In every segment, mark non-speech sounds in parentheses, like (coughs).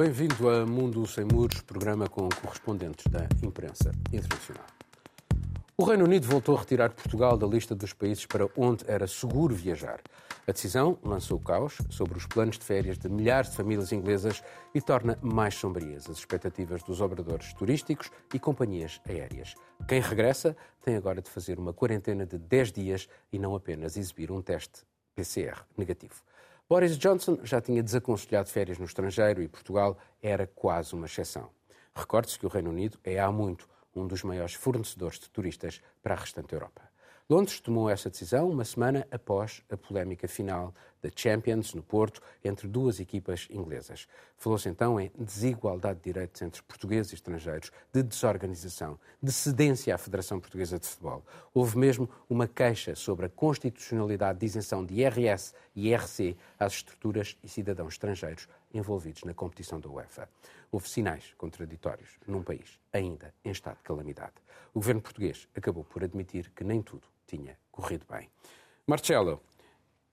bem-vindo a Mundo Sem Muros, programa com correspondentes da imprensa internacional. O Reino Unido voltou a retirar Portugal da lista dos países para onde era seguro viajar. A decisão lançou caos sobre os planos de férias de milhares de famílias inglesas e torna mais sombrias as expectativas dos operadores turísticos e companhias aéreas. Quem regressa tem agora de fazer uma quarentena de 10 dias e não apenas exibir um teste PCR negativo. Boris Johnson já tinha desaconselhado férias no estrangeiro e Portugal era quase uma exceção. Recorde-se que o Reino Unido é há muito um dos maiores fornecedores de turistas para a restante Europa. Londres tomou essa decisão uma semana após a polémica final da Champions no Porto entre duas equipas inglesas. Falou-se então em desigualdade de direitos entre portugueses e estrangeiros, de desorganização, de cedência à Federação Portuguesa de Futebol. Houve mesmo uma queixa sobre a constitucionalidade de isenção de IRS e IRC às estruturas e cidadãos estrangeiros envolvidos na competição da UEFA. Houve sinais contraditórios num país ainda em estado de calamidade. O governo português acabou por admitir que nem tudo tinha corrido bem. Marcelo,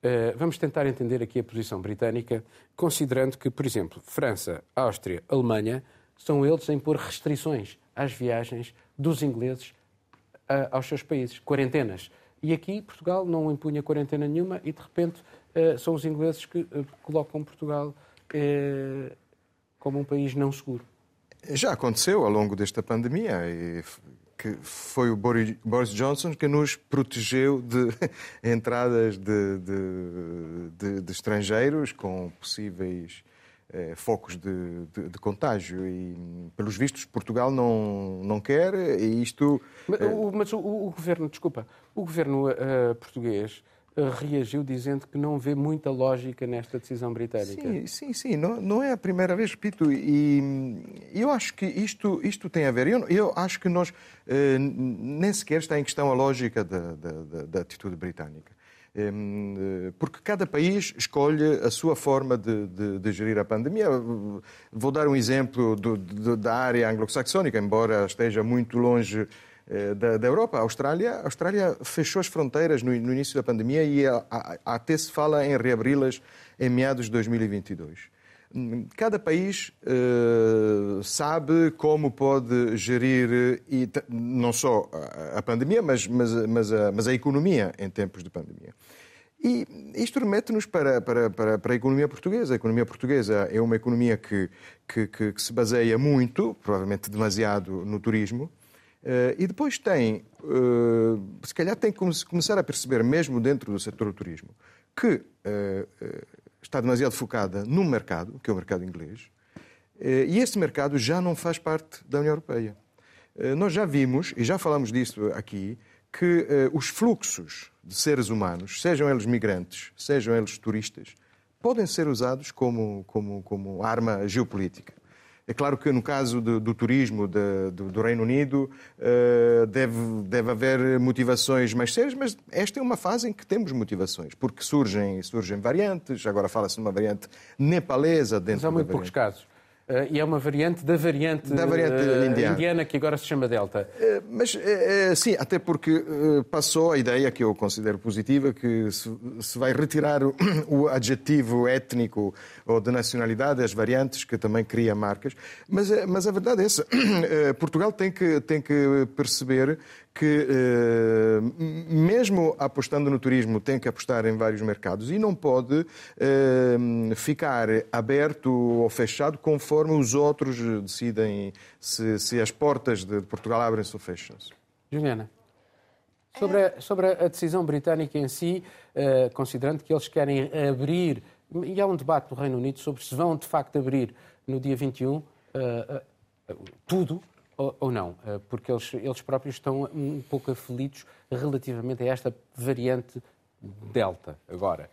eh, vamos tentar entender aqui a posição britânica, considerando que, por exemplo, França, Áustria, Alemanha são eles a impor restrições às viagens dos ingleses eh, aos seus países, quarentenas. E aqui Portugal não impunha quarentena nenhuma e, de repente, eh, são os ingleses que colocam Portugal como um país não seguro. Já aconteceu ao longo desta pandemia e que foi o Boris Johnson que nos protegeu de (laughs) entradas de, de, de, de estrangeiros com possíveis eh, focos de, contágio. E, pelos vistos, Portugal não, não quer e isto... Mas, o, mas o, o governo, desculpa, o governo uh, português reagiu dizendo que não vê muita lógica nesta decisão britânica. Sim, sim, sim. Não, não é a primeira vez, repito. E eu acho que isto, isto tem a ver. Eu, eu acho que nós eh, nem sequer está em questão a lógica da, da, da atitude britânica. Eh, porque cada país escolhe a sua forma de, de, de gerir a pandemia. Vou dar um exemplo do, do, da área anglo-saxónica, embora esteja muito longe da, da, Europa. A Austrália, a Austrália fechou as fronteiras no, no início da pandemia e até se fala em reabri-las em meados de 2022. Cada país uh, sabe como pode gerir e, não só a, pandemia, mas, mas, mas, a, mas a economia em tempos de pandemia. E isto remete-nos para, para, para, para, a economia portuguesa. A economia portuguesa é uma economia que, que, que, que se baseia muito, provavelmente demasiado, no turismo. Uh, e depois tem, uh, se calhar tem que começar a perceber, mesmo dentro do setor do turismo, que uh, está demasiado focada num mercado, que é o mercado inglês, e esse mercado já não faz parte da União Europeia. nós já vimos, e já falamos disso aqui, que os fluxos de seres humanos, sejam eles migrantes, sejam eles turistas, podem ser usados como, como, como arma geopolítica. É claro que no caso do, do turismo de, do, do, Reino Unido uh, deve, deve haver motivações mais sérias, mas esta é uma fase em que temos motivações, porque surgem, surgem variantes, agora fala-se de uma variante nepalesa dentro mas há muito poucos casos. Uh, e é uma variante da variante, da variante uh, indiana. indiana. que agora se chama Delta. Uh, mas sim, até porque passou a ideia que eu considero positiva que se, vai retirar (coughs) o, adjetivo étnico ou de nacionalidade às variantes que também cria marcas. Mas, mas a verdade é essa. (coughs) Portugal tem que, tem que perceber que, eh, mesmo apostando no turismo, tem que apostar em vários mercados e não pode eh, ficar aberto ou fechado conforme os outros decidem se, as portas de Portugal abrem-se ou fecham-se. Juliana. Sobre a, sobre a decisão britânica em si, uh, considerando que eles querem abrir, e há um debate no Reino Unido sobre se vão de facto abrir no dia 21 uh, uh, tudo, ou, ou não? Eh, porque eles, eles próprios estão um pouco aflitos relativamente a esta variante Delta agora.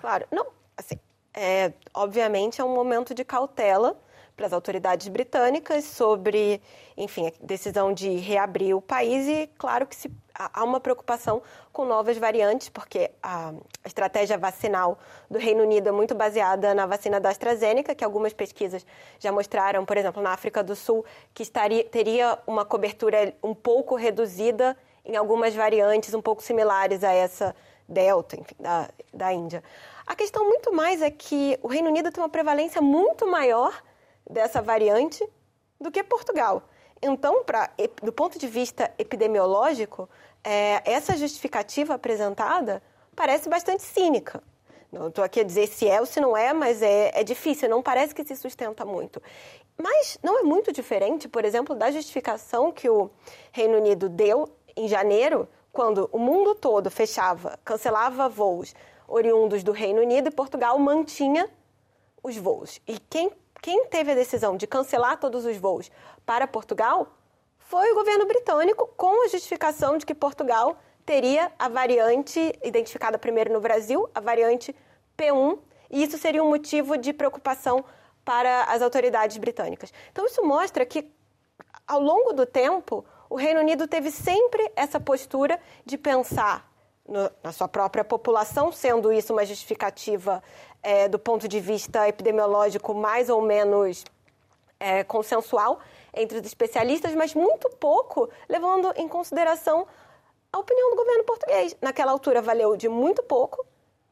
Claro, não, assim, é, obviamente é um momento de cautela para as autoridades britânicas sobre, enfim, a decisão de reabrir o país e, claro, que se, há uma preocupação com novas variantes, porque a, estratégia vacinal do Reino Unido é muito baseada na vacina da AstraZeneca, que algumas pesquisas já mostraram, por exemplo, na África do Sul, que estaria, teria uma cobertura um pouco reduzida em algumas variantes um pouco similares a essa Delta, enfim, da, da Índia. A questão muito mais é que o Reino Unido tem uma prevalência muito maior dessa variante do que Portugal. Então, pra, do ponto de vista epidemiológico, é, essa justificativa apresentada parece bastante cínica. Não estou aqui a dizer se é ou se não é, mas é, é difícil, não parece que se sustenta muito. Mas não é muito diferente, por exemplo, da justificação que o Reino Unido deu em janeiro, quando o mundo todo fechava, cancelava voos oriundos do Reino Unido e Portugal mantinha os voos. E quem, quem teve a decisão de cancelar todos os voos para Portugal foi o governo britânico, com a justificação de que Portugal teria a variante identificada primeiro no Brasil, a variante P1, e isso seria um motivo de preocupação para as autoridades britânicas. Então, isso mostra que, ao longo do tempo, o Reino Unido teve sempre essa postura de pensar no, na sua própria população, sendo isso uma justificativa é, do ponto de vista epidemiológico mais ou menos é, consensual entre os especialistas, mas muito pouco levando em consideração a opinião do governo português. Naquela altura valeu de muito pouco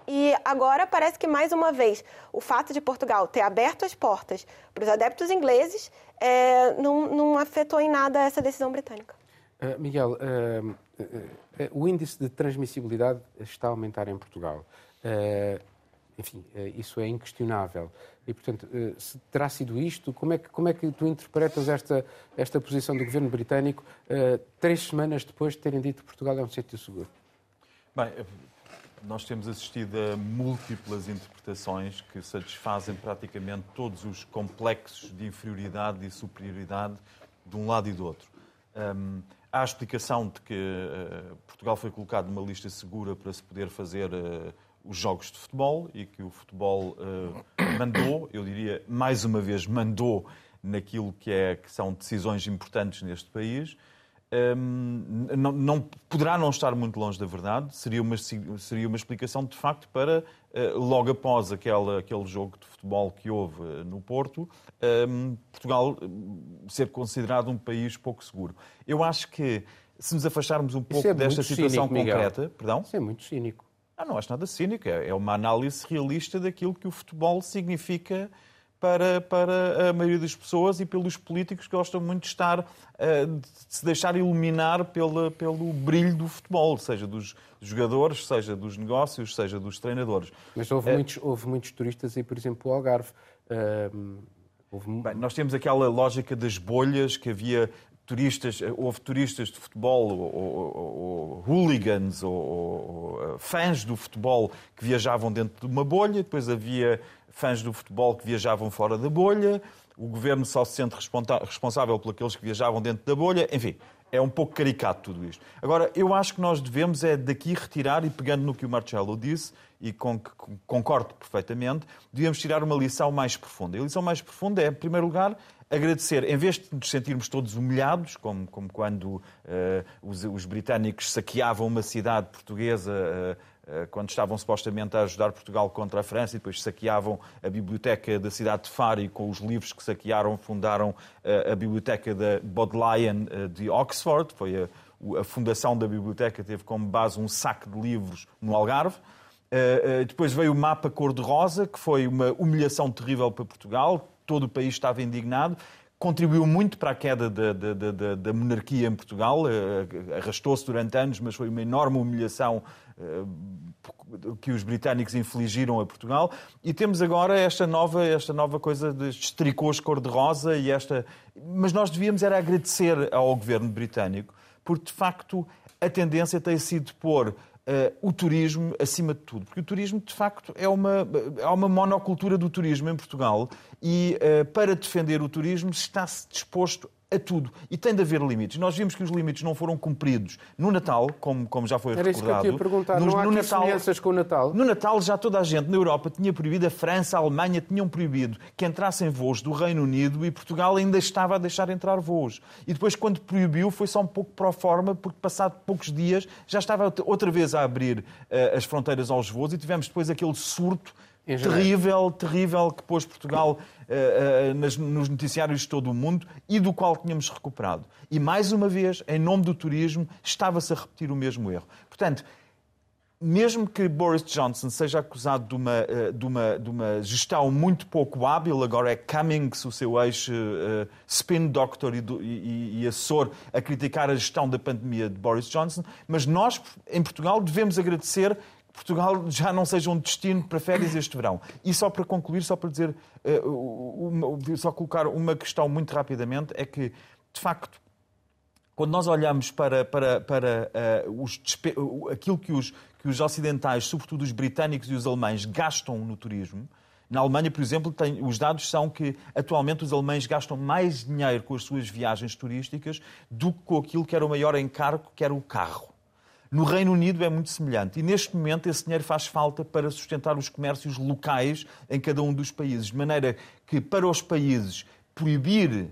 e agora parece que, mais uma vez, o fato de Portugal ter aberto as portas para os adeptos ingleses é, não, não, afetou em nada essa decisão britânica. Uh, Miguel, uh, uh, o índice de transmissibilidade está a aumentar em Portugal. Enfim, isso é inquestionável. E, portanto, se terá sido isto, como é que, como é que tu interpretas esta, esta posição do governo britânico três semanas depois de terem dito que Portugal é um sítio seguro? Bem, nós temos assistido a múltiplas interpretações que satisfazem praticamente todos os complexos de inferioridade e superioridade de um lado e do outro. Um, há a explicação de que uh, Portugal foi colocado numa lista segura para se poder fazer uh, os jogos de futebol e que o futebol uh, mandou, eu diria, mais uma vez, mandou naquilo que, é, que são decisões importantes neste país um, não, não, poderá não estar muito longe da verdade, seria uma, seria uma explicação de facto para, uh, logo após aquela, aquele jogo de futebol que houve uh, no Porto, um, Portugal ser considerado um país pouco seguro. Eu acho que se nos afastarmos um pouco é desta situação cínico, concreta. Miguel. Perdão? Isso é muito cínico. Ah, não acho nada cínico, é, é uma análise realista daquilo que o futebol significa para, para a maioria das pessoas e pelos políticos que gostam muito de estar, eh, de se deixar iluminar pela, pelo brilho do futebol, seja dos jogadores, seja dos negócios, seja dos treinadores. Mas houve, é... muitos, houve muitos turistas aí, por exemplo, o Algarve. Houve... Bem, nós temos aquela lógica das bolhas que havia turistas, houve turistas de futebol, ou, ou, ou hooligans, ou, ou, fãs do futebol que viajavam dentro de uma bolha, depois havia fãs do futebol que viajavam fora da bolha, o governo só se sente responsável por aqueles que viajavam dentro da bolha, enfim, é um pouco caricato tudo isto. Agora, eu acho que nós devemos é daqui retirar, e pegando no que o Marcelo disse, e com que concordo perfeitamente, devemos tirar uma lição mais profunda. A lição mais profunda é, em primeiro lugar, agradecer, em vez de nos sentirmos todos humilhados, como, como quando uh, os, os, britânicos saqueavam uma cidade portuguesa uh, quando estavam supostamente a ajudar Portugal contra a França e depois saqueavam a biblioteca da cidade de Faro e com os livros que saquearam fundaram a biblioteca da Bodleian de Oxford, foi a, a fundação da biblioteca teve como base um saco de livros no Algarve. Depois veio o mapa cor-de-rosa, que foi uma humilhação terrível para Portugal todo o país estava indignado. Contribuiu muito para a queda da, da, da, da monarquia em Portugal, eh, arrastou-se durante anos, mas foi uma enorme humilhação eh, que os britânicos infligiram a Portugal. E temos agora esta nova, esta nova coisa de tricôs cor-de-rosa e esta. Mas nós devíamos era agradecer ao governo britânico, porque de facto a tendência tem sido pôr Uh, o turismo acima de tudo. Porque o turismo, de facto, é uma, há uma monocultura do turismo em Portugal e, uh, para defender o turismo, está-se disposto a tudo. E tem de haver limites. Nós vimos que os limites não foram cumpridos no Natal, como, como já foi Era recordado. Era isso que eu ia perguntar. No, não há no Natal, semelhanças com o Natal? No Natal já toda a gente na Europa tinha proibido, a França, a Alemanha tinham proibido que entrassem voos do Reino Unido e Portugal ainda estava a deixar entrar voos. E depois, quando proibiu, foi só um pouco pro forma, porque passado poucos dias já estava outra vez a abrir uh, as fronteiras aos voos e tivemos depois aquele surto terrível, terrível que pôs Portugal uh, uh, nas, nos noticiários de todo o mundo e do qual tínhamos recuperado. E mais uma vez, em nome do turismo, estava-se a repetir o mesmo erro. Portanto, mesmo que Boris Johnson seja acusado de uma, eh, de uma, de uma gestão muito pouco hábil, agora é Cummings, o seu ex-spin doctor e, e, e, assessor, a criticar a gestão da pandemia de Boris Johnson, mas nós, em Portugal, devemos agradecer Portugal já não seja um destino para férias este verão. E só para concluir, só para dizer, uh, só colocar uma questão muito rapidamente, é que, de facto, quando nós olhamos para, para, para uh, os, aquilo que os, que os ocidentais, sobretudo os britânicos e os alemães, gastam no turismo, na Alemanha, por exemplo, tem, os dados são que atualmente os alemães gastam mais dinheiro com as suas viagens turísticas do que com aquilo que era o maior encargo, que era o carro. No Reino Unido é muito semelhante. E neste momento esse dinheiro faz falta para sustentar os comércios locais em cada um dos países, de maneira que para os países proibir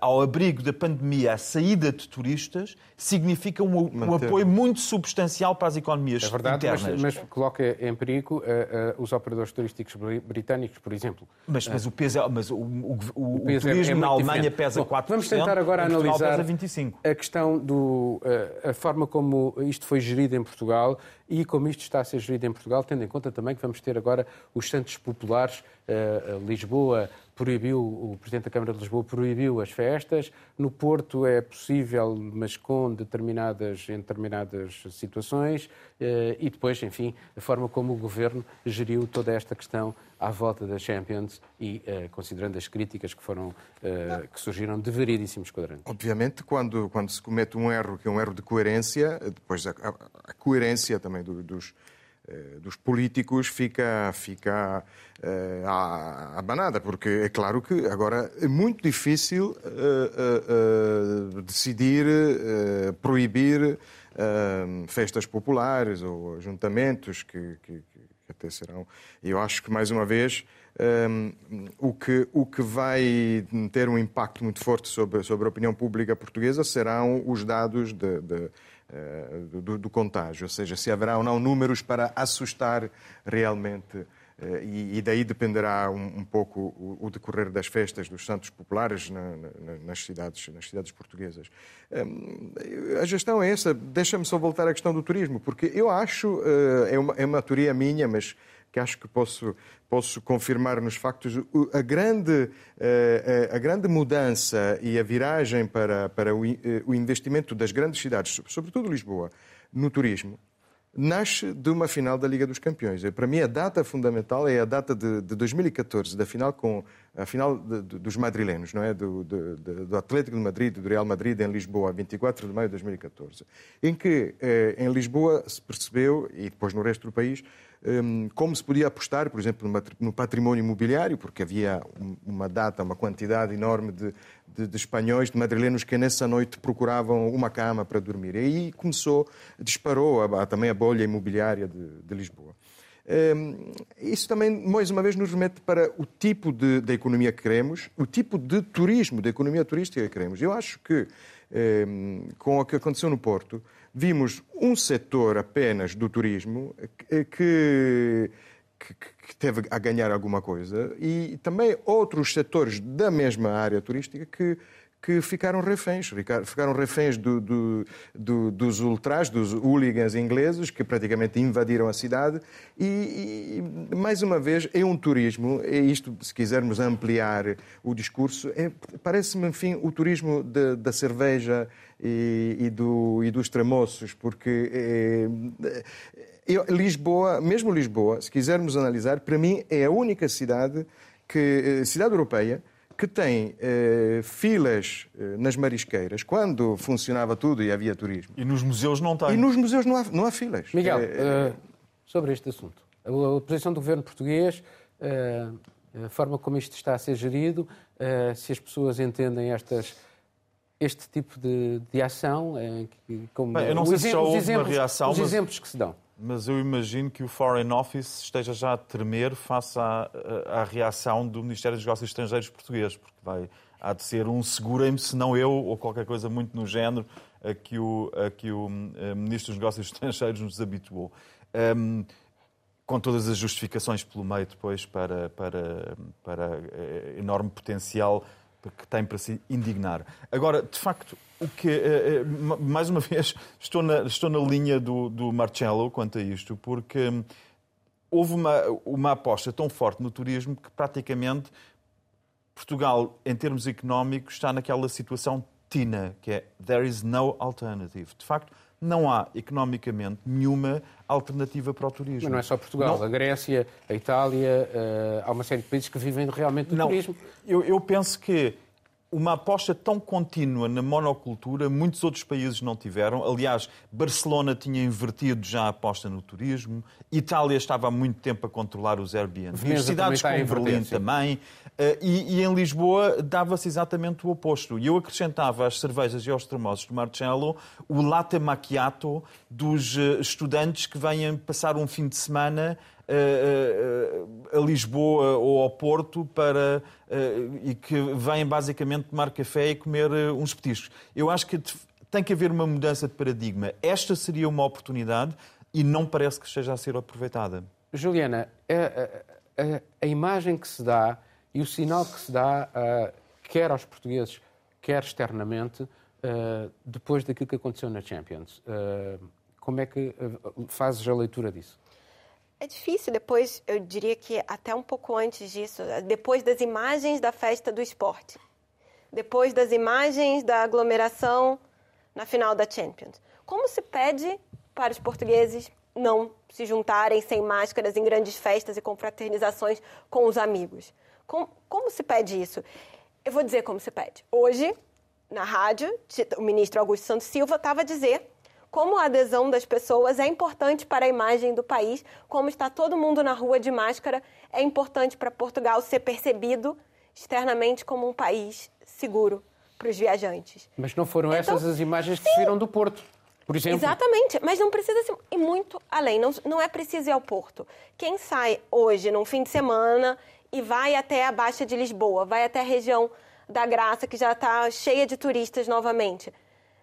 ao abrigo da pandemia, a saída de turistas, significa um, um apoio muito substancial para as economias é verdade, internas. Mas, mas coloca em perigo uh, uh, os operadores turísticos britânicos, por exemplo. Mas, mas o peso é, mas o, o, o, o turismo é, é na Alemanha diferente. pesa Bom, 4%, Vamos tentar agora analisar 25%. a questão do uh, a forma como isto foi gerido em Portugal e como isto está a ser gerido em Portugal, tendo em conta também que vamos ter agora os Santos Populares, Lisboa, proibiu, o Presidente da Câmara de Lisboa proibiu as festas. No Porto é possível, mas com determinadas, em determinadas situações. Eh, e depois, enfim, a forma como o Governo geriu toda esta questão à volta da Champions e eh, considerando as críticas que foram eh, que surgiram de variedíssimos quadrantes. Obviamente, quando, quando se comete um erro que é um erro de coerência, depois a, a, a coerência também do, dos dos políticos fica, fica uh, abanada, porque é claro que agora é muito difícil uh, uh, decidir proibir festas populares ou ajuntamentos que, que, que, até serão. Eu acho que, mais uma vez, um, o, que, o que vai ter um impacto muito forte sobre, sobre a opinião pública portuguesa serão os dados de, de eh, do, do, contágio, ou seja, se haverá ou não números para assustar realmente. Eh, e, daí dependerá um, pouco o, decorrer das festas dos santos populares na, na, nas, cidades, nas cidades portuguesas. Um, a gestão é essa. Deixa-me só voltar à questão do turismo, porque eu acho, é, uma, é uma teoria minha, mas que acho que posso, posso confirmar nos factos, a grande, eh, eh, a grande mudança e a viragem para, para eh, o investimento das grandes cidades, sobretudo Lisboa, no turismo, nasce de uma final da Liga dos Campeões. Para mim, a data fundamental é a data de, de 2014, da final com a final de, de, dos madrilenos, não é? Do, do, Atlético de Madrid do Real Madrid em Lisboa, 24 de maio de 2014, em que em Lisboa se percebeu e depois no resto do país como se podia apostar, por exemplo, no património imobiliário, porque havia uma data, uma quantidade enorme de, de, de espanhóis, de madrilenos, que nessa noite procuravam uma cama para dormir. E aí começou, disparou a, a, também a bolha imobiliária de, de Lisboa. Um, isso também, mais uma vez, nos remete para o tipo de, de, economia que queremos, o tipo de turismo, de economia turística que queremos. Eu acho que, um, com o que aconteceu no Porto, vimos um setor apenas do turismo que, que, que, teve a ganhar alguma coisa e também outros setores da mesma área turística que, que ficaram reféns, ficaram reféns do, do, do, dos ultras, dos hooligans ingleses, que praticamente invadiram a cidade. E, e, mais uma vez, é um turismo, é isto, se quisermos ampliar o discurso, é, parece-me, enfim, o turismo de, da cerveja e, e, do, e dos tramoços, porque é, é, Lisboa, mesmo Lisboa, se quisermos analisar, para mim é a única cidade, que, cidade europeia que tem eh, filas eh, nas marisqueiras, quando funcionava tudo e havia turismo. E nos museus não tem. E nos museus não há, não há filas. Miguel, eh, sobre este assunto, a, posição do governo português, a forma como isto está a ser gerido, se as pessoas entendem estas este tipo de, de ação, como Bem, eu não sei se já houve exemplos, uma reação, os exemplos que se dão. Mas eu imagino que o Foreign Office esteja já a tremer face à, à reação do Ministério dos Negócios Estrangeiros português, porque vai, há de ser um segurem-me, se não eu, ou qualquer coisa muito no género, a que o, a que o eh, Ministro dos Negócios (laughs) Estrangeiros nos habituou. Um, com todas as justificações pelo meio depois para, para, para eh, enorme potencial que tem para se indignar. Agora, de facto, o que, eh, mais uma (laughs) vez, estou na, estou na linha do, do Marcelo quanto a isto, porque hum, houve uma, uma aposta tão forte no turismo que praticamente Portugal, em termos económicos, está naquela situação TINA, que é There is no alternative. De facto, não há economicamente nenhuma alternativa para o turismo. Mas não é só Portugal, não... a Grécia, a Itália, uh, há uma série de países que vivem realmente do não, turismo. Eu, eu penso que uma aposta tão contínua na monocultura, muitos outros países não tiveram. Aliás, Barcelona tinha invertido já a aposta no turismo, Itália estava há muito tempo a controlar os Airbnb, Veneza cidades como Berlim também, eh, e, e, em Lisboa dava-se exatamente o oposto. E eu acrescentava às cervejas e aos termosos de Marcello o latte macchiato dos eh, estudantes que vêm passar um fim de semana a Lisboa ou ao Porto para, e que vêm basicamente tomar café e comer uns petiscos. Eu acho que tem que haver uma mudança de paradigma. Esta seria uma oportunidade e não parece que esteja a ser aproveitada. Juliana, a, a, a imagem que se dá e o sinal que se dá, quer aos portugueses, quer externamente, uh, depois daquilo que aconteceu na Champions. Uh, como é que fazes a leitura disso? É difícil, depois, eu diria que até um pouco antes disso, depois das imagens da festa do esporte, depois das imagens da aglomeração na final da Champions. Como se pede para os portugueses não se juntarem sem máscaras em grandes festas e confraternizações com os amigos? Como, como se pede isso? Eu vou dizer como se pede. Hoje, na rádio, o ministro Augusto Santos Silva estava a dizer como a adesão das pessoas é importante para a imagem do país, como está todo mundo na rua de máscara, é importante para Portugal ser percebido externamente como um país seguro para os viajantes. Mas não foram então, essas as imagens que se viram do Porto? Por exemplo. Exatamente, mas não precisa ir muito além, não, não é preciso ir ao Porto. Quem sai hoje, num fim de semana, e vai até a Baixa de Lisboa, vai até a região da Graça, que já está cheia de turistas novamente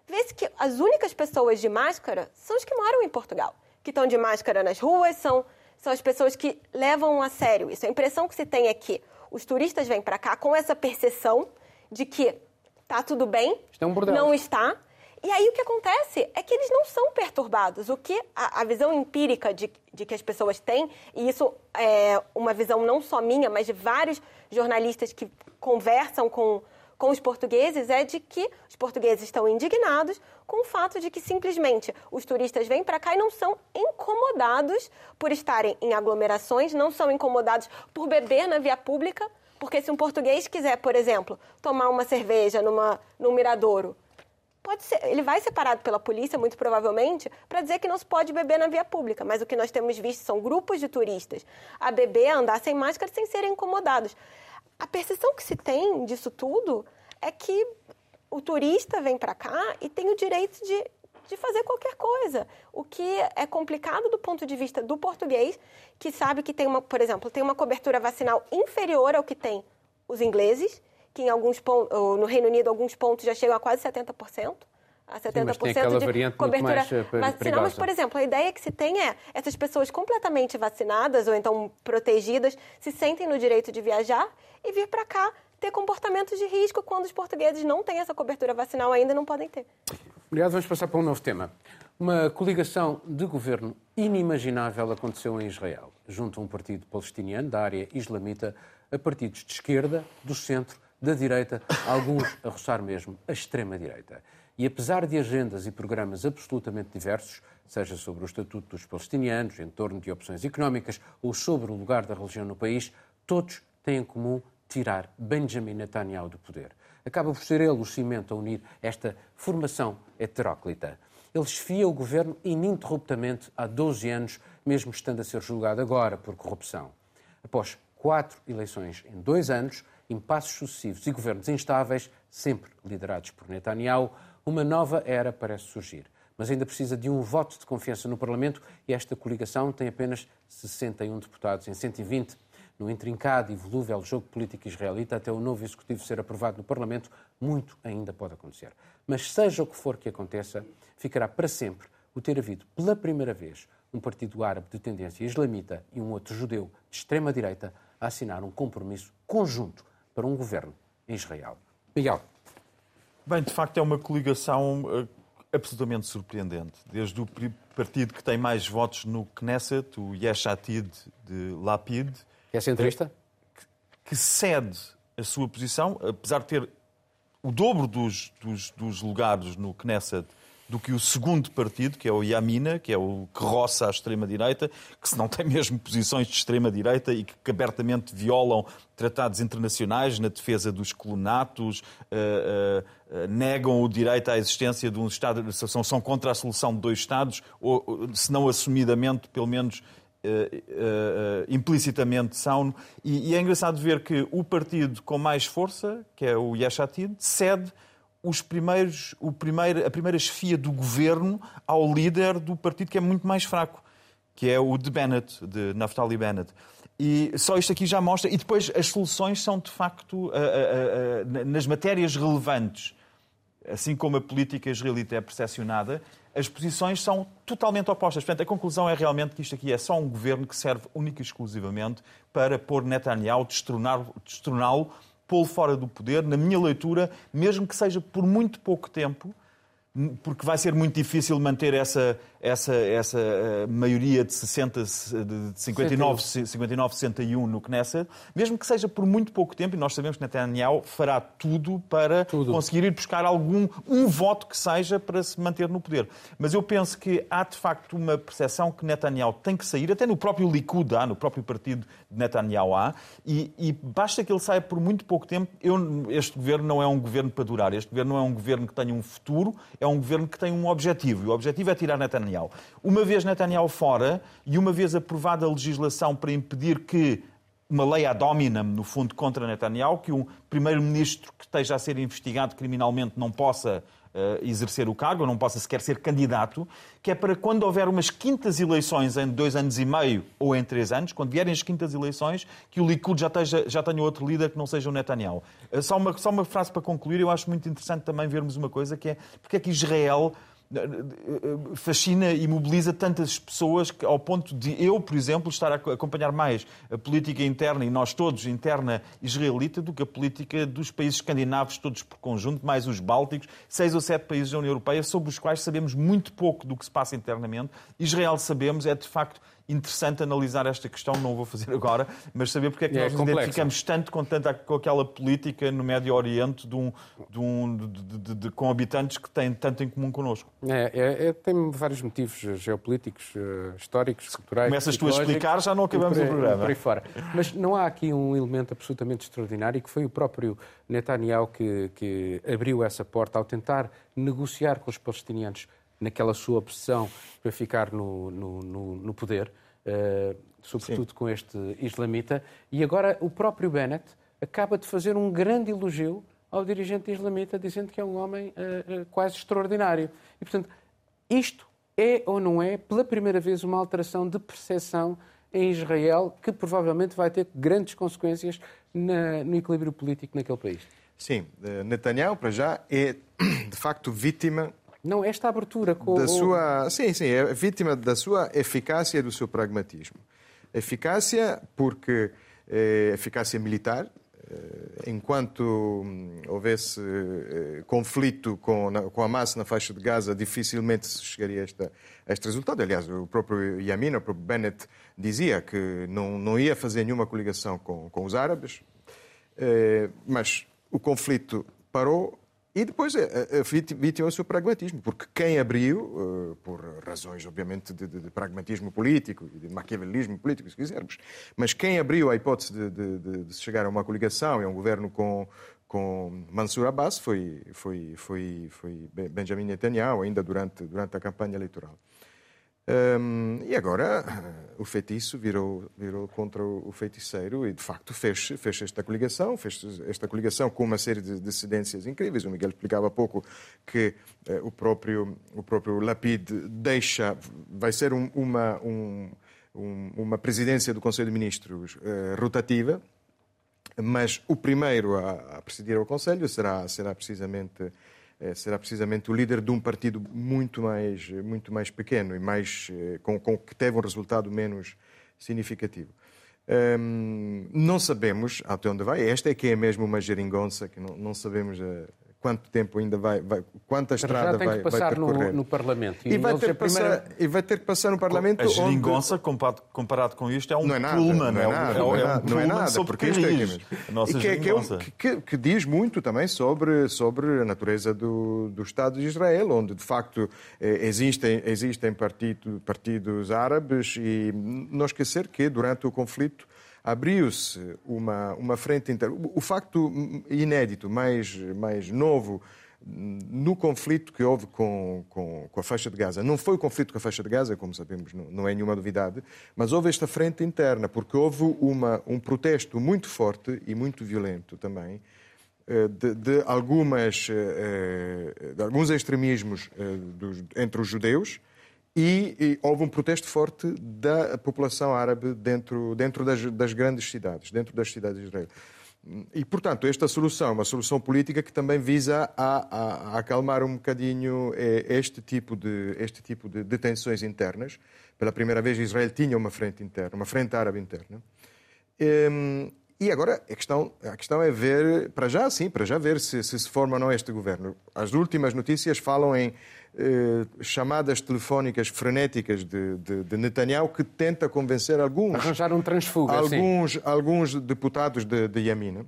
vê-se que as únicas pessoas de máscara são os que moram em Portugal. Que estão de máscara nas ruas, são, são as pessoas que levam a sério isso. A impressão que se tem é que os turistas vêm para cá com essa percepção de que está tudo bem, é um não está. E aí o que acontece é que eles não são perturbados. O que a, a visão empírica de, de, que as pessoas têm, e isso é uma visão não só minha, mas de vários jornalistas que conversam com com os portugueses é de que os portugueses estão indignados com o fato de que simplesmente os turistas vêm para cá e não são incomodados por estarem em aglomerações, não são incomodados por beber na via pública, porque se um português quiser, por exemplo, tomar uma cerveja numa, num miradouro, pode ser, ele vai ser parado pela polícia, muito provavelmente, para dizer que não se pode beber na via pública. Mas o que nós temos visto são grupos de turistas a beber, a andar sem máscara, sem serem incomodados a percepção que se tem disso tudo é que o turista vem para cá e tem o direito de, de fazer qualquer coisa. O que é complicado do ponto de vista do português, que sabe que tem uma, por exemplo, tem uma cobertura vacinal inferior ao que tem os ingleses, que em alguns pontos, no Reino Unido alguns pontos já chegam a quase 70% a 70% Sim, de cobertura eh, vacinal. Mas, por exemplo, a ideia que se tem é essas pessoas completamente vacinadas ou então protegidas se sentem no direito de viajar e vir para cá ter comportamentos de risco quando os portugueses não têm essa cobertura vacinal ainda não podem ter. Obrigado. Vamos passar para um novo tema. Uma coligação de governo inimaginável aconteceu em Israel, junto a um partido palestiniano da área islamita a partidos de esquerda, do centro, da direita, alguns a roçar mesmo a extrema-direita. E apesar de agendas e programas absolutamente diversos, seja sobre o Estatuto dos Palestinianos, em torno de opções económicas ou sobre o lugar da religião no país, todos têm em comum tirar Benjamin Netanyahu do poder. Acaba por ser ele o cimento a unir esta formação heteróclita. Ele esfia o governo ininterruptamente há 12 anos, mesmo estando a ser julgado agora por corrupção. Após quatro eleições em dois anos, impasses sucessivos e governos instáveis, sempre liderados por Netanyahu, uma nova era parece surgir, mas ainda precisa de um voto de confiança no Parlamento e esta coligação tem apenas 61 deputados em 120. No intrincado e volúvel jogo político israelita, até o novo executivo ser aprovado no Parlamento, muito ainda pode acontecer. Mas seja o que for que aconteça, ficará para sempre o ter havido, pela primeira vez, um partido árabe de tendência islamita e um outro judeu de extrema-direita a assinar um compromisso conjunto para um governo em Israel. Miguel. Bem, de facto é uma coligação uh, absolutamente surpreendente. Desde o partido que tem mais votos no Knesset, o Yesh Atid de Lapid. Que é centrista? Que, que cede a sua posição, apesar de ter o dobro dos, dos, dos lugares no Knesset do que o segundo partido, que é o Yamina, que é o que roça à extrema-direita, que se não tem mesmo posições de extrema-direita e que abertamente violam tratados internacionais na defesa dos colonatos, uh, uh, negam o direito à existência de um Estado, são, são contra a solução de dois Estados, ou, se não assumidamente, pelo menos Uh, uh, implicitamente são. E, e, é engraçado ver que o partido com mais força, que é o Yeshatid, cede os primeiros, o primeiro, a primeira chefia do governo ao líder do partido que é muito mais fraco, que é o de Bennett, de Naftali Bennett. E só isto aqui já mostra. E depois as soluções são, de facto, nas matérias relevantes, assim como a política israelita é percepcionada, as posições são totalmente opostas. Portanto, a conclusão é realmente que isto aqui é só um governo que serve única e exclusivamente para pôr Netanyahu, destroná-lo, pô-lo fora do poder, na minha leitura, mesmo que seja por muito pouco tempo, porque vai ser muito difícil manter essa, essa, essa uh, maioria de, 60, de 59, 59, 61 no Knesset, mesmo que seja por muito pouco tempo, e nós sabemos que Netanyahu fará tudo para tudo. conseguir ir buscar algum um voto que seja para se manter no poder. Mas eu penso que há de facto uma percepção que Netanyahu tem que sair, até no próprio Likud há, no próprio partido de Netanyahu há, e, e basta que ele saia por muito pouco tempo. Eu, este governo não é um governo para durar, este governo não é um governo que tenha um futuro, é um governo que tem um objetivo, e o objetivo é tirar Netanyahu Netanyahu. Uma vez Netanyahu fora e uma vez aprovada a legislação para impedir que uma lei ad hominem, no fundo, contra Netanyahu, que um primeiro-ministro que esteja a ser investigado criminalmente não possa uh, exercer o cargo, não possa sequer ser candidato, que é para quando houver umas quintas eleições em dois anos e meio ou em três anos, quando vierem as quintas eleições, que o Likud já, esteja, já tenha outro líder que não seja o Netanyahu. Uh, só, uma, só uma frase para concluir, eu acho muito interessante também vermos uma coisa, que é porque é que Israel fascina e mobiliza tantas pessoas que, ao ponto de eu, por exemplo, estar a acompanhar mais a política interna e nós todos interna israelita do que a política dos países escandinavos todos por conjunto, mais os bálticos, seis ou sete países da União Europeia sobre os quais sabemos muito pouco do que se passa internamente. Israel sabemos é de facto interessante analisar esta questão, não o vou fazer (laughs) agora, mas saber porque é que é nós nos identificamos tanto com, tanta, com aquela política no Médio Oriente de um, de um, de, de, com habitantes que têm tanto em comum connosco. É, é, é tem vários motivos geopolíticos, eh, históricos, culturais. Começas tu a explicar, já não acabamos o programa. Por aí fora. Mas não há aqui um elemento absolutamente extraordinário que foi o próprio Netanyahu que, que abriu essa porta ao tentar negociar com os palestinianos naquela sua obsessão para ficar no, no, no, no poder, uh, sobretudo Sim. com este islamita. E agora o próprio Bennett acaba de fazer um grande elogio ao dirigente islamita, dizendo que é um homem uh, quase extraordinário. E, portanto, isto é ou não é, pela primeira vez, uma alteração de percepção em Israel que provavelmente vai ter grandes consequências na, no equilíbrio político naquele país. Sim, Netanyahu, para já, é (clears throat) de facto vítima não, esta abertura com da sua, sim, sim, é vítima da sua eficácia e do seu pragmatismo. Eficácia porque é eficácia militar, eh, enquanto hum, houvesse eh, conflito com, com Hamas na faixa de Gaza, dificilmente se chegaria a, esta, a este resultado. Aliás, o próprio Yamin, o próprio Bennett, dizia que não, não ia fazer nenhuma coligação com, com os árabes, eh, mas o conflito parou e depois a vítima é o seu pragmatismo, porque quem abriu, uh, por razões, obviamente, de, de, de, pragmatismo político e de maquiavelismo político, se quisermos, mas quem abriu a hipótese de, de chegar a uma coligação e a um governo com, com Mansur Abbas foi, foi, foi, foi Benjamin Netanyahu, ainda durante, durante a campanha eleitoral. Um, e agora o feitiço virou, virou contra o feiticeiro e, de facto, fez, fez esta coligação, fez esta coligação com uma série de dissidências incríveis. O Miguel explicava há pouco que uh, o, próprio, o próprio Lapid deixa, vai ser um, uma, um, uma presidência do Conselho de Ministros uh, rotativa, mas o primeiro a, a presidir o Conselho será, será precisamente eh, será precisamente o líder de um partido muito mais, muito mais pequeno e mais, eh, com, com que teve um resultado menos significativo. Hum, não sabemos até onde vai. Esta é que é mesmo uma geringonça, que não, não sabemos uh, quanto tempo ainda vai, vai quanta estrada vai, vai percorrer. No, no Parlamento. E, e, vai ter primeira... passar, e vai ter que passar no Parlamento. A geringonça, onde... comparado, comparado com isto, é um não é nada, pullman. Não é, nada, é, um, é, um não é nada, porque isto é nossa que, que, é que, que, diz muito também sobre, sobre a natureza do, do Estado de Israel, onde de facto eh, existem, existem partido, partidos árabes e não esquecer que durante o conflito abriu-se uma, uma frente interna. O facto inédito, mais, mais novo, no conflito que houve com, com, com, a faixa de Gaza. Não foi o conflito com a faixa de Gaza, como sabemos, não, não é nenhuma novidade, mas houve esta frente interna, porque houve uma, um protesto muito forte e muito violento também eh, de, de algumas, eh, eh, de alguns extremismos entre os judeus e, e, houve um protesto forte da população árabe dentro, dentro das, das, grandes cidades, dentro das cidades de Israel. E, portanto, esta solução é uma solução política que também visa a, a, a acalmar um bocadinho eh, este tipo, de, este tipo de, de tensões internas. Pela primeira vez, Israel tinha uma frente interna, uma frente árabe interna. Ehm, e agora a questão, a questão é ver, para já sim, para já ver se, se se forma ou não este governo. As últimas notícias falam em eh, chamadas telefónicas frenéticas de, de, de, Netanyahu que tenta convencer alguns... Arranjar um transfuga, alguns, sim. alguns deputados de, de Yamina.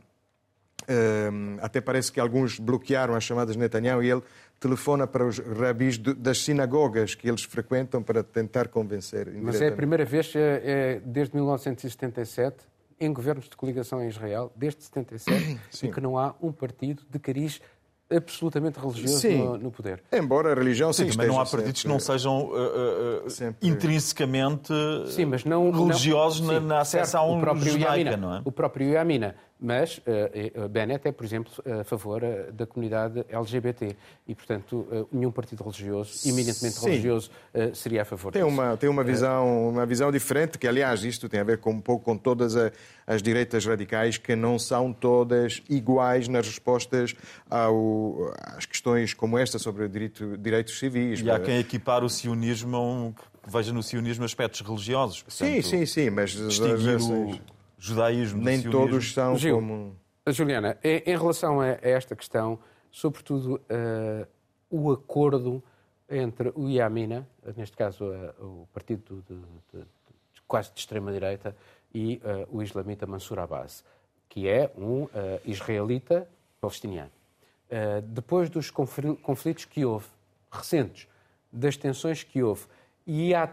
Eh, até parece que alguns bloquearam as chamadas de Netanyahu e ele telefona para os rabis das sinagogas que eles frequentam para tentar convencer. Mas é a primeira vez, é, é, desde 1977, em governos de coligação em Israel, desde 77, em que não há um partido de cariz absolutamente religioso no, no, poder. Embora a religião sim, também não há partidos que não sejam uh, uh, sempre... intrinsecamente sim, mas não, religiosos não, sim, na, na acessão judaica, não é? O próprio Yamina mas uh, Bennett é, por exemplo, a favor da comunidade LGBT e, portanto, uh, nenhum partido religioso, eminentemente Sim. religioso, seria a favor tem disso. Uma, tem uma visão, uma visão diferente, que, aliás, isto tem a ver com, um pouco com todas a, as direitas radicais, que não são todas iguais nas respostas ao, às questões como esta sobre direito, direitos civis. E há quem equipar o sionismo, que veja no sionismo aspectos religiosos. Portanto, sim, sim, sim, mas... Distinguir o judaísmo. Nem todos são Gil, como. Juliana, em, relação a, esta questão, sobretudo uh, o acordo entre o Iamina, neste caso uh, o partido de, de, de, quase de extrema-direita, e uh, o islamita Mansur Abbas, que é um israelita palestiniano. depois dos conflitos que houve, recentes, das tensões que houve, e há,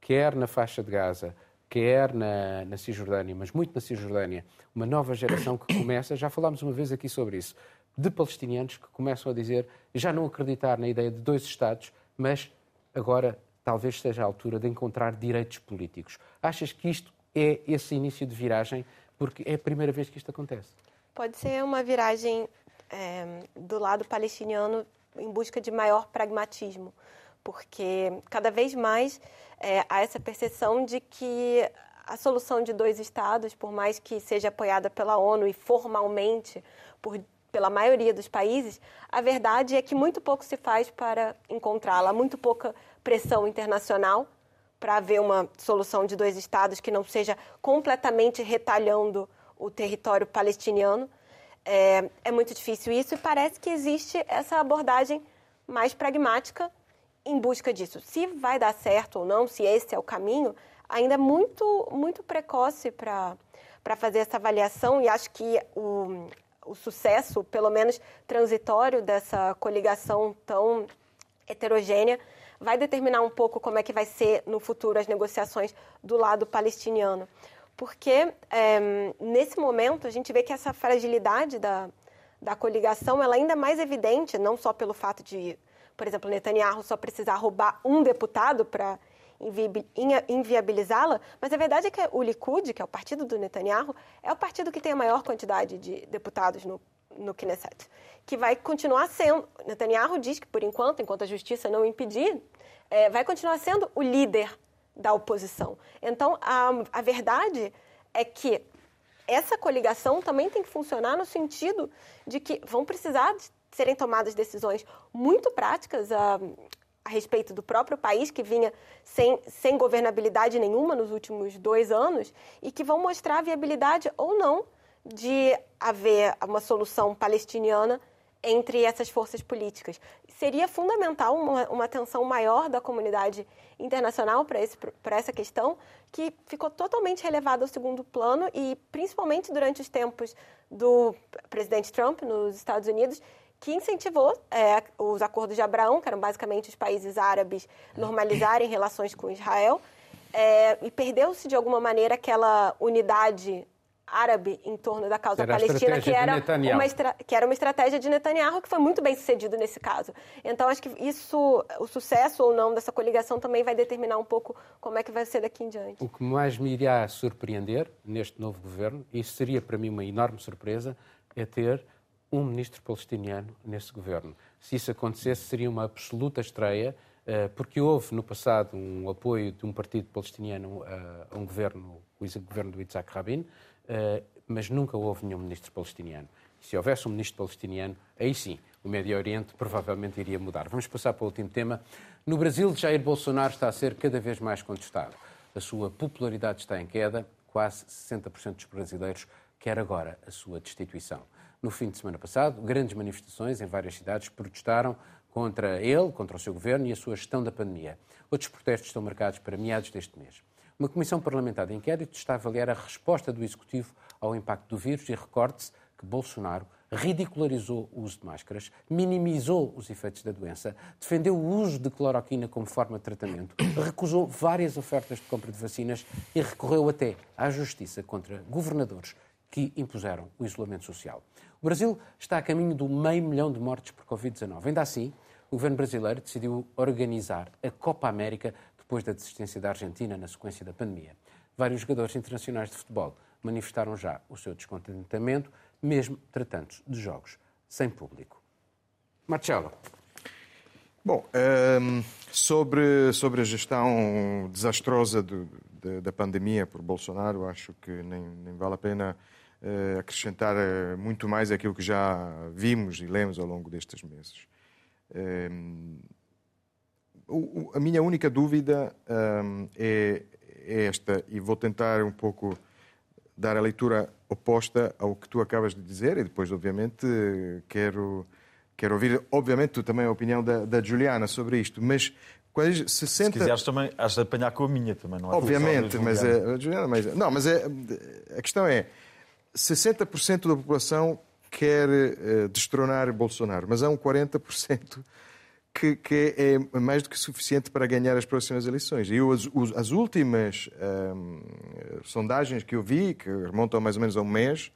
quer na faixa de Gaza, quer na, na Cisjordânia, mas muito na Cisjordânia, uma nova geração que começa, já falámos uma vez aqui sobre isso, de palestinianos que começam a dizer, já não acreditar na ideia de dois Estados, mas agora talvez seja a altura de encontrar direitos políticos. Achas que isto é esse início de viragem? Porque é a primeira vez que isto acontece. Pode ser uma viragem é, do lado palestiniano em busca de maior pragmatismo, porque cada vez mais é, há essa percepção de que a solução de dois estados, por mais que seja apoiada pela ONU e formalmente por, pela maioria dos países, a verdade é que muito pouco se faz para encontrá-la, muito pouca pressão internacional para haver uma solução de dois estados que não seja completamente retalhando o território palestiniano. É, é muito difícil isso e parece que existe essa abordagem mais pragmática em busca disso. Se vai dar certo ou não, se esse é o caminho, ainda é muito, muito precoce para fazer essa avaliação e acho que o, o sucesso, pelo menos transitório, dessa coligação tão heterogênea vai determinar um pouco como é que vai ser no futuro as negociações do lado palestiniano. Porque é, nesse momento a gente vê que essa fragilidade da, da coligação ela é ainda mais evidente, não só pelo fato de por exemplo, Netanyahu só precisar roubar um deputado para inviabilizá-la, mas a verdade é que o Likud, que é o partido do Netanyahu, é o partido que tem a maior quantidade de deputados no, no Knesset, que vai continuar sendo. Netanyahu diz que, por enquanto, enquanto a justiça não impedir, é, vai continuar sendo o líder da oposição. Então, a, a verdade é que essa coligação também tem que funcionar no sentido de que vão precisar de serem tomadas decisões muito práticas. A, a respeito do próprio país, que vinha sem, sem governabilidade nenhuma nos últimos dois anos, e que vão mostrar a viabilidade ou não de haver uma solução palestiniana entre essas forças políticas. Seria fundamental uma, uma atenção maior da comunidade internacional para essa questão, que ficou totalmente relevada ao segundo plano e, principalmente durante os tempos do presidente Trump nos Estados Unidos, que incentivou é, os acordos de Abraão, que eram basicamente os países árabes normalizarem relações com Israel, é, e perdeu-se de alguma maneira aquela unidade árabe em torno da causa era palestina, que era, uma que era uma estratégia de Netanyahu, que foi muito bem sucedido nesse caso. Então, acho que isso, o sucesso ou não dessa coligação também vai determinar um pouco como é que vai ser daqui em diante. O que mais me iria surpreender neste novo governo, e isso seria para mim uma enorme surpresa, é ter um ministro palestiniano nesse governo. Se isso acontecesse, seria uma absoluta estreia, eh, porque houve no passado um apoio de um partido palestiniano a um governo, o governo do Isaac Rabin, eh, mas nunca houve nenhum ministro palestiniano. Se houvesse um ministro palestiniano, aí sim, o Médio Oriente provavelmente iria mudar. Vamos passar para o último tema. No Brasil, Jair Bolsonaro está a ser cada vez mais contestado. A sua popularidade está em queda, quase 60% dos brasileiros quer agora a sua destituição. No fim de semana passado, grandes manifestações em várias cidades protestaram contra ele, contra o seu governo e a sua gestão da pandemia. Outros protestos estão marcados para meados deste mês. Uma comissão parlamentar de inquérito está a avaliar a resposta do Executivo ao impacto do vírus e recorde-se que Bolsonaro ridicularizou o uso de máscaras, minimizou os efeitos da doença, defendeu o uso de cloroquina como forma de tratamento, recusou várias ofertas de compra de vacinas e recorreu até à justiça contra governadores que impuseram o isolamento social. O Brasil está a caminho do meio milhão de mortes por Covid-19. Ainda assim, o governo brasileiro decidiu organizar a Copa América depois da desistência da Argentina na sequência da pandemia. Vários jogadores internacionais de futebol manifestaram já o seu descontentamento, mesmo tratando de jogos sem público. Marcelo. Bom, um, ehm, sobre, sobre a gestão desastrosa do, de, da pandemia por Bolsonaro, acho que nem, nem vale a pena acrescentar uh, muito mais aquilo que já vimos e lemos ao longo destes meses. Ehm, a minha única dúvida um, é, é, esta, e vou tentar um pouco dar a leitura oposta ao que tu acabas de dizer, e depois, obviamente, quero, quero ouvir, obviamente, também a opinião da, da Juliana sobre isto, mas quais 60... Se quiseres também, has de apanhar com a minha também, não é? Obviamente, mas, é, Juliana, mas não, mas é, a questão é, 60% da população quer uh, destronar Bolsonaro, mas há um 40% que, que, é mais do que suficiente para ganhar as próximas eleições. E as, as últimas hum, sondagens que eu vi, que remontam mais ou menos a um mês,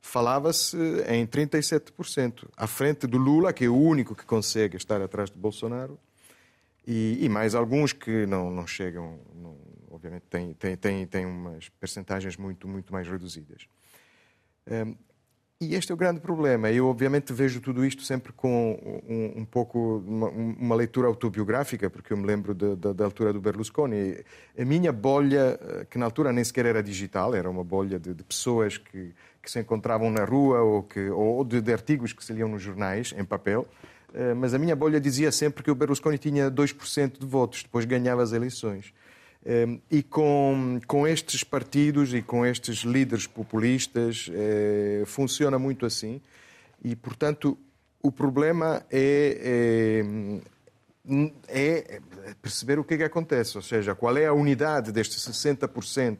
falava-se em 37%, à frente do Lula, que é o único que consegue estar atrás de Bolsonaro, e, e mais alguns que não, não chegam, não, obviamente, têm, têm, têm, têm umas percentagens muito, muito mais reduzidas. Um, e este é o grande problema. Eu, obviamente, vejo tudo isto sempre com um, um pouco uma, uma, leitura autobiográfica, porque eu me lembro da altura do Berlusconi. A minha bolha, eh, que na altura nem sequer era digital, era uma bolha de, de pessoas que, que, se encontravam na rua ou, que, ou de, de, artigos que se liam nos jornais, em papel. Eh, mas a minha bolha dizia sempre que o Berlusconi tinha 2% de votos, depois ganhava as eleições. Ehm, e com, com estes partidos e com estes líderes populistas eh, funciona muito assim. E, portanto, o problema é, é, é, perceber o que é que acontece, ou seja, qual é a unidade destes 60%.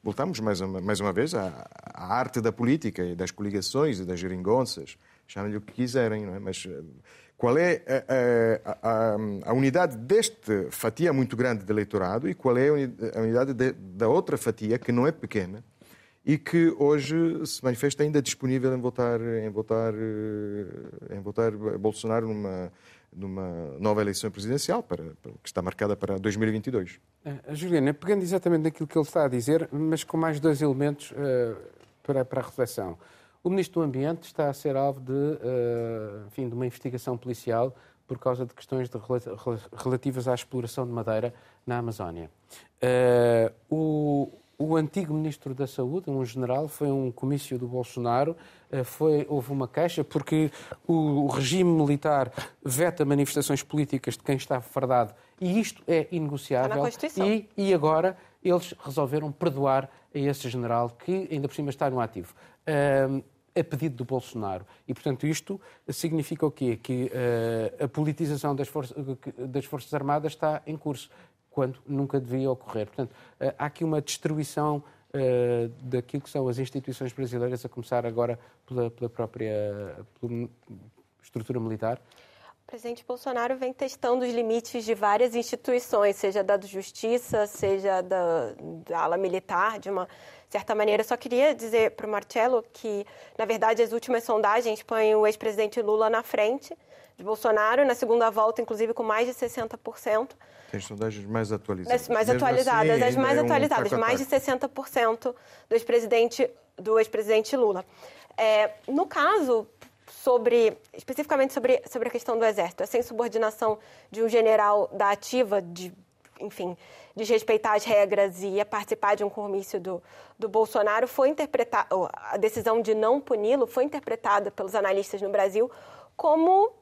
Voltamos mais uma, mais uma vez à, à arte da política e das coligações e das geringonças, chamem-lhe o que quiserem, não é? mas qual é a, a, a, unidade desta fatia muito grande de eleitorado e qual é a unidade de, da outra fatia, que não é pequena, e que hoje se manifesta ainda disponível em votar, em votar, eh, em votar Bolsonaro numa, numa nova eleição presidencial, para, para, que está marcada para 2022. Uh, Juliana, pegando exatamente naquilo que ele está a dizer, mas com mais dois elementos uh, para, para a reflexão. O Ministro do Ambiente está a ser alvo de, uh, enfim, de uma investigação policial por causa de questões de, relativas à exploração de madeira na Amazónia. Uh, o, o antigo ministro da Saúde, um general, foi um comício do Bolsonaro, eh, foi, houve uma queixa porque o, regime militar veta manifestações políticas de quem está fardado e isto é inegociável. E, e agora eles resolveram perdoar a esse general que ainda por cima está no ativo. A pedido do Bolsonaro. E, portanto, isto significa o quê? Que uh, a politização das, das Forças Armadas está em curso quando nunca devia ocorrer. Portanto, eh, há aqui uma destruição uh, daquilo que são as instituições brasileiras, a começar agora pela, pela própria pela estrutura militar. Presidente Bolsonaro vem testando os limites de várias instituições, seja da justiça, seja da, da ala militar, de uma certa maneira. Só queria dizer para o Marcelo que, na verdade, as últimas sondagens põem o ex-presidente Lula na frente de Bolsonaro, na segunda volta, inclusive, com mais de 60%. Tem sondagens mais atualizadas. mais Mesmo atualizadas, assim, as mais é atualizadas, um mais de 60% do ex-presidente do ex-presidente Lula. É, no caso sobre especificamente sobre, sobre a questão do exército, essa insubordinação de um general da ativa de enfim, desrespeitar as regras e participar de um comício do, do Bolsonaro foi interpretada, a decisão de não puni-lo foi interpretada pelos analistas no Brasil como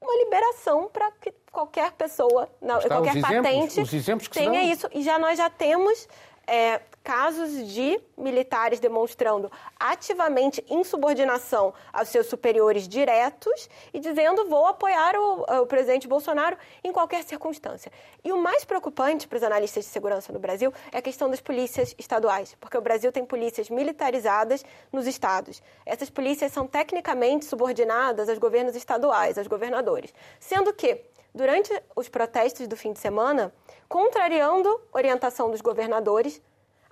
uma liberação para que qualquer pessoa, Está, qualquer patente exemplos, tenha isso. E já nós já temos é, casos de militares demonstrando ativamente insubordinação aos seus superiores diretos e dizendo vou apoiar o, o, presidente Bolsonaro em qualquer circunstância. E o mais preocupante para os analistas de segurança no Brasil é a questão das polícias estaduais, porque o Brasil tem polícias militarizadas nos estados. Essas polícias são tecnicamente subordinadas aos governos estaduais, aos governadores, sendo que durante os protestos do fim de semana, contrariando orientação dos governadores,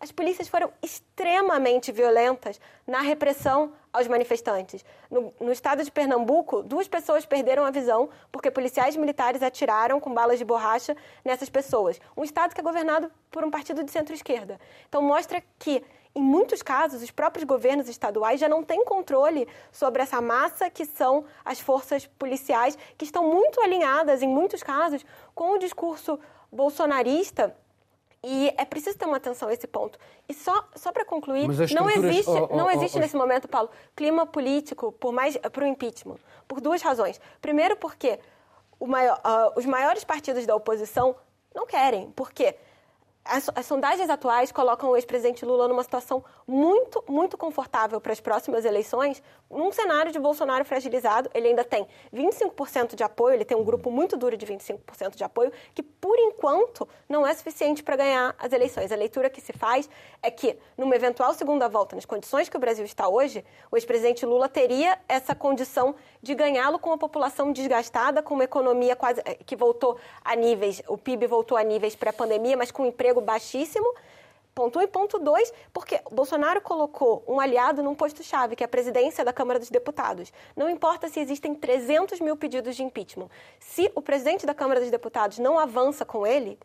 as polícias foram extremamente violentas na repressão aos manifestantes. No, no, estado de Pernambuco, duas pessoas perderam a visão porque policiais militares atiraram com balas de borracha nessas pessoas. Um estado que é governado por um partido de centro-esquerda. Então, mostra que, em muitos casos, os próprios governos estaduais já não têm controle sobre essa massa que são as forças policiais, que estão muito alinhadas, em muitos casos, com o discurso bolsonarista e é preciso ter uma atenção a esse ponto. E só, só para concluir, não existe, oh, oh, não existe oh, nesse momento, Paulo, clima político por mais para o impeachment, por duas razões. Primeiro, porque maior, uh, os maiores partidos da oposição não querem. Por quê? As, as, sondagens atuais colocam o ex-presidente Lula numa situação muito, muito confortável para as próximas eleições, num cenário de Bolsonaro fragilizado. Ele ainda tem 25% de apoio, ele tem um grupo muito duro de 25% de apoio, que por enquanto não é suficiente para ganhar as eleições. A leitura que se faz é que, numa eventual segunda volta, nas condições que o Brasil está hoje, o ex-presidente Lula teria essa condição de ganhá-lo com uma população desgastada, com uma economia quase eh, que voltou a níveis, o PIB voltou a níveis pré-pandemia, mas com um emprego baixíssimo. Ponto 1 um, e ponto 2, porque Bolsonaro colocou um aliado num posto-chave, que é a presidência da Câmara dos Deputados. Não importa se existem 300 mil pedidos de impeachment. Se o presidente da Câmara dos Deputados não avança com eles,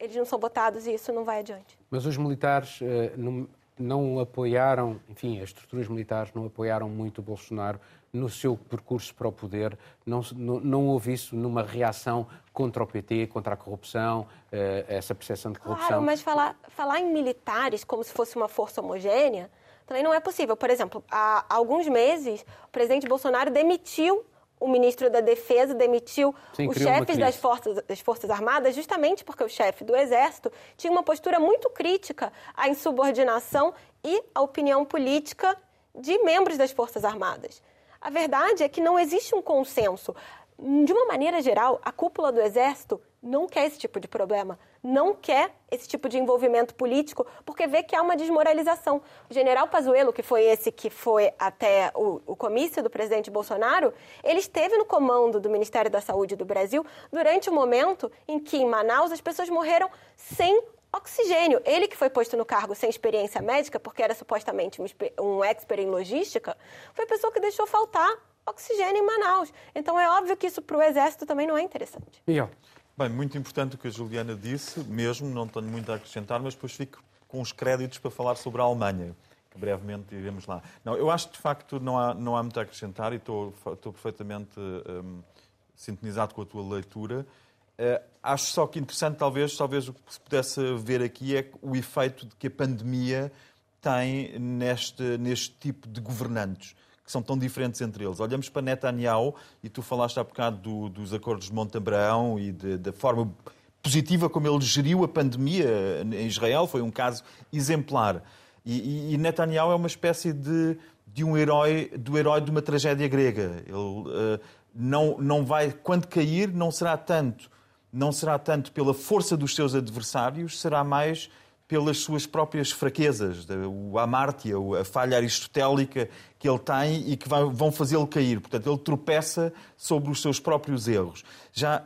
eles não são votados e isso não vai adiante. Mas os militares eh, não, não apoiaram, enfim, as estruturas militares não apoiaram muito o Bolsonaro no seu percurso para o poder, não, não, houve isso numa reação contra o PT, contra a corrupção, eh, essa percepção de corrupção. Claro, mas falar, falar em militares como se fosse uma força homogênea também não é possível. Por exemplo, há alguns meses, o presidente Bolsonaro demitiu o ministro da Defesa demitiu Sim, os chefes das forças, das forças Armadas, justamente porque o chefe do Exército tinha uma postura muito crítica à insubordinação e à opinião política de membros das Forças Armadas. A verdade é que não existe um consenso. De uma maneira geral, a cúpula do Exército não quer esse tipo de problema, não quer esse tipo de envolvimento político, porque vê que há uma desmoralização. O general Pazuello, que foi esse que foi até o, o comício do presidente Bolsonaro, ele esteve no comando do Ministério da Saúde do Brasil durante o momento em que, em Manaus, as pessoas morreram sem Oxigênio, ele que foi posto no cargo sem experiência médica, porque era supostamente um, um expert em logística, foi a pessoa que deixou faltar oxigênio em Manaus. Então é óbvio que isso para o Exército também não é interessante. Miguel. Bem, muito importante o que a Juliana disse, mesmo, não tenho muito a acrescentar, mas depois fico com os créditos para falar sobre a Alemanha, que brevemente iremos lá. Não, eu acho que de facto não há, não há muito a acrescentar e estou, estou perfeitamente hum, sintonizado com a tua leitura. Uh, acho só que interessante, talvez, talvez o que se pudesse ver aqui é o efeito que a pandemia tem neste, neste tipo de governantes, que são tão diferentes entre eles. Olhamos para Netanyahu, e tu falaste há bocado do, dos acordos de Monte Abraão e de, da forma positiva como ele geriu a pandemia em Israel, foi um caso exemplar. E, e Netanyahu é uma espécie de, de um herói, do herói de uma tragédia grega. Ele uh, não, não vai, quando cair, não será tanto, não será tanto pela força dos seus adversários, será mais pelas suas próprias fraquezas, o amártia, a falha aristotélica que ele tem e que vão fazê-lo cair. Portanto, ele tropeça sobre os seus próprios erros. Já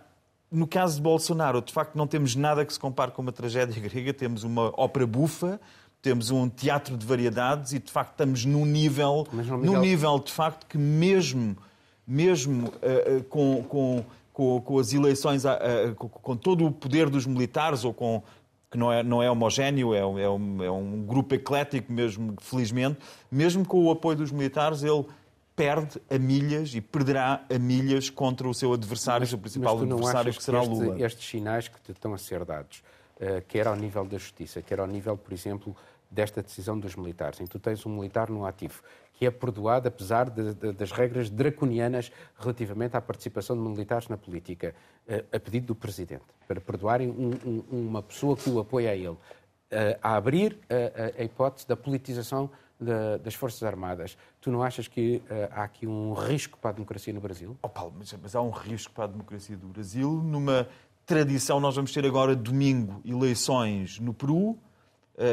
no caso de Bolsonaro, de facto, não temos nada que se compare com uma tragédia (laughs) grega, temos uma ópera bufa, temos um teatro de variedades e, de facto, estamos num nível, Miguel... num nível de facto, que mesmo, mesmo uh, com, com, com, com, as eleições, com, com todo o poder dos militares, ou com, que não é, não é homogéneo, é, é, um, é um grupo eclético mesmo, felizmente, mesmo com o apoio dos militares, ele perde a milhas e perderá a milhas contra o seu adversário, mas, o principal adversário, que será este, Lula. Estes sinais que te estão a ser dados, uh, quer ao nível da justiça, quer ao nível, por exemplo, desta decisão dos militares, em que tu tens um militar no ativo que é perdoado apesar de, de, das regras draconianas relativamente à participação de militares na política, uh, a pedido do Presidente, para perdoarem um, um, uma pessoa que o apoia a ele, uh, a abrir a, a hipótese da politização da, das Forças Armadas. Tu não achas que há aqui um risco para a democracia no Brasil? Oh, Paulo, mas, mas há um risco para a democracia do Brasil numa tradição. Nós vamos ter agora domingo eleições no Peru eh,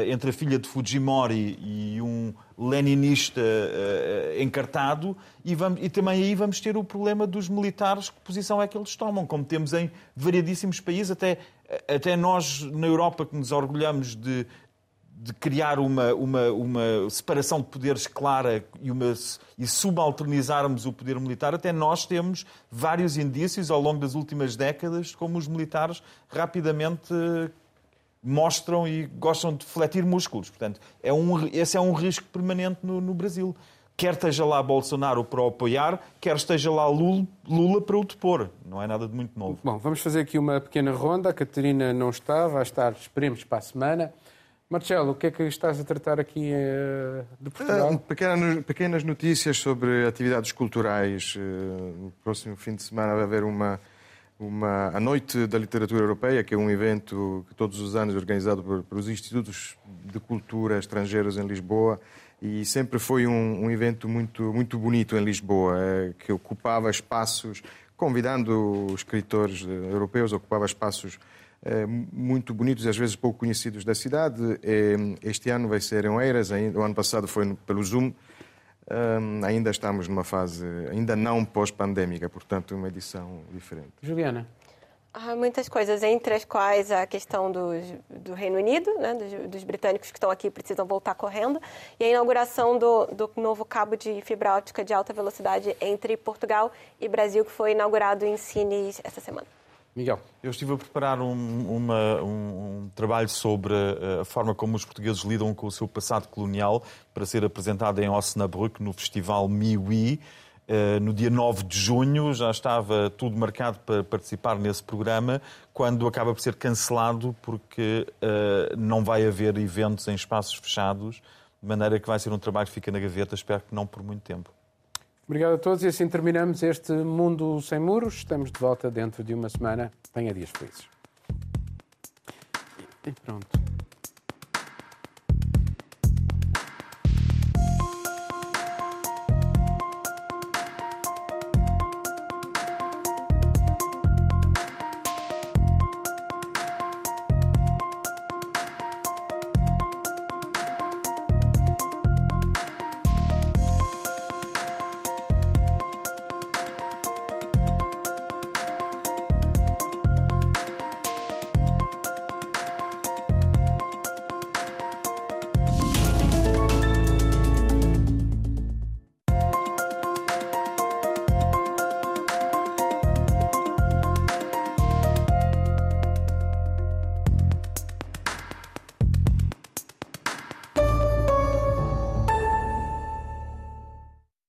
entre a filha de Fujimori e um leninista uh, encartado, e, vamos, e, também aí vamos ter o problema dos militares, que posição é que eles tomam, como temos em variadíssimos países, até, até nós na Europa que nos orgulhamos de, de criar uma, uma, uma separação de poderes clara e, uma, e subalternizarmos o poder militar, até nós temos vários indícios ao longo das últimas décadas como os militares rapidamente mostram e gostam de fletir músculos. Portanto, é um, esse é um risco permanente no, no Brasil. Quer esteja lá Bolsonaro para o apoiar, quer esteja lá Lula, Lula para o depor. Não é nada de muito novo. Bom, vamos fazer aqui uma pequena ronda. A Catarina não está, vai estar, esperemos, para a semana. Marcelo, o que é que estás a tratar aqui uh, de Portugal? Uh, pequenas, pequenas notícias sobre atividades culturais. Uh, no próximo fim de semana vai haver uma, uma, a Noite da Literatura Europeia, que é um evento que todos os anos é organizado por, por os Institutos de Cultura Estrangeiros em Lisboa e sempre foi um, um evento muito, muito bonito em Lisboa, que ocupava espaços, convidando escritores europeus, ocupava espaços eh, muito bonitos e às vezes pouco conhecidos da cidade. Eh, este ano vai ser em Oeiras, o ano passado foi pelo Zoom. Um, ainda estamos numa fase, ainda não pós-pandémica, portanto, uma edição diferente. Juliana. Há muitas coisas, entre as quais a questão do, do Reino Unido, né, dos, dos, britânicos que estão aqui precisam voltar correndo, e a inauguração do, do novo cabo de fibra óptica de alta velocidade entre Portugal e Brasil, que foi inaugurado em Sines essa semana. Miguel. Eu estive a preparar um, uma, um, um, trabalho sobre a forma como os portugueses lidam com o seu passado colonial para ser apresentado em Osnabrück no Festival Miwi. Uh, no dia 9 de junho já estava tudo marcado para participar nesse programa, quando acaba por ser cancelado porque uh, não vai haver eventos em espaços fechados, de maneira que vai ser um trabalho que fica na gaveta, espero que não por muito tempo. Obrigado a todos e assim terminamos este Mundo Sem Muros. Estamos de volta dentro de uma semana. Tenha dias felizes. E pronto.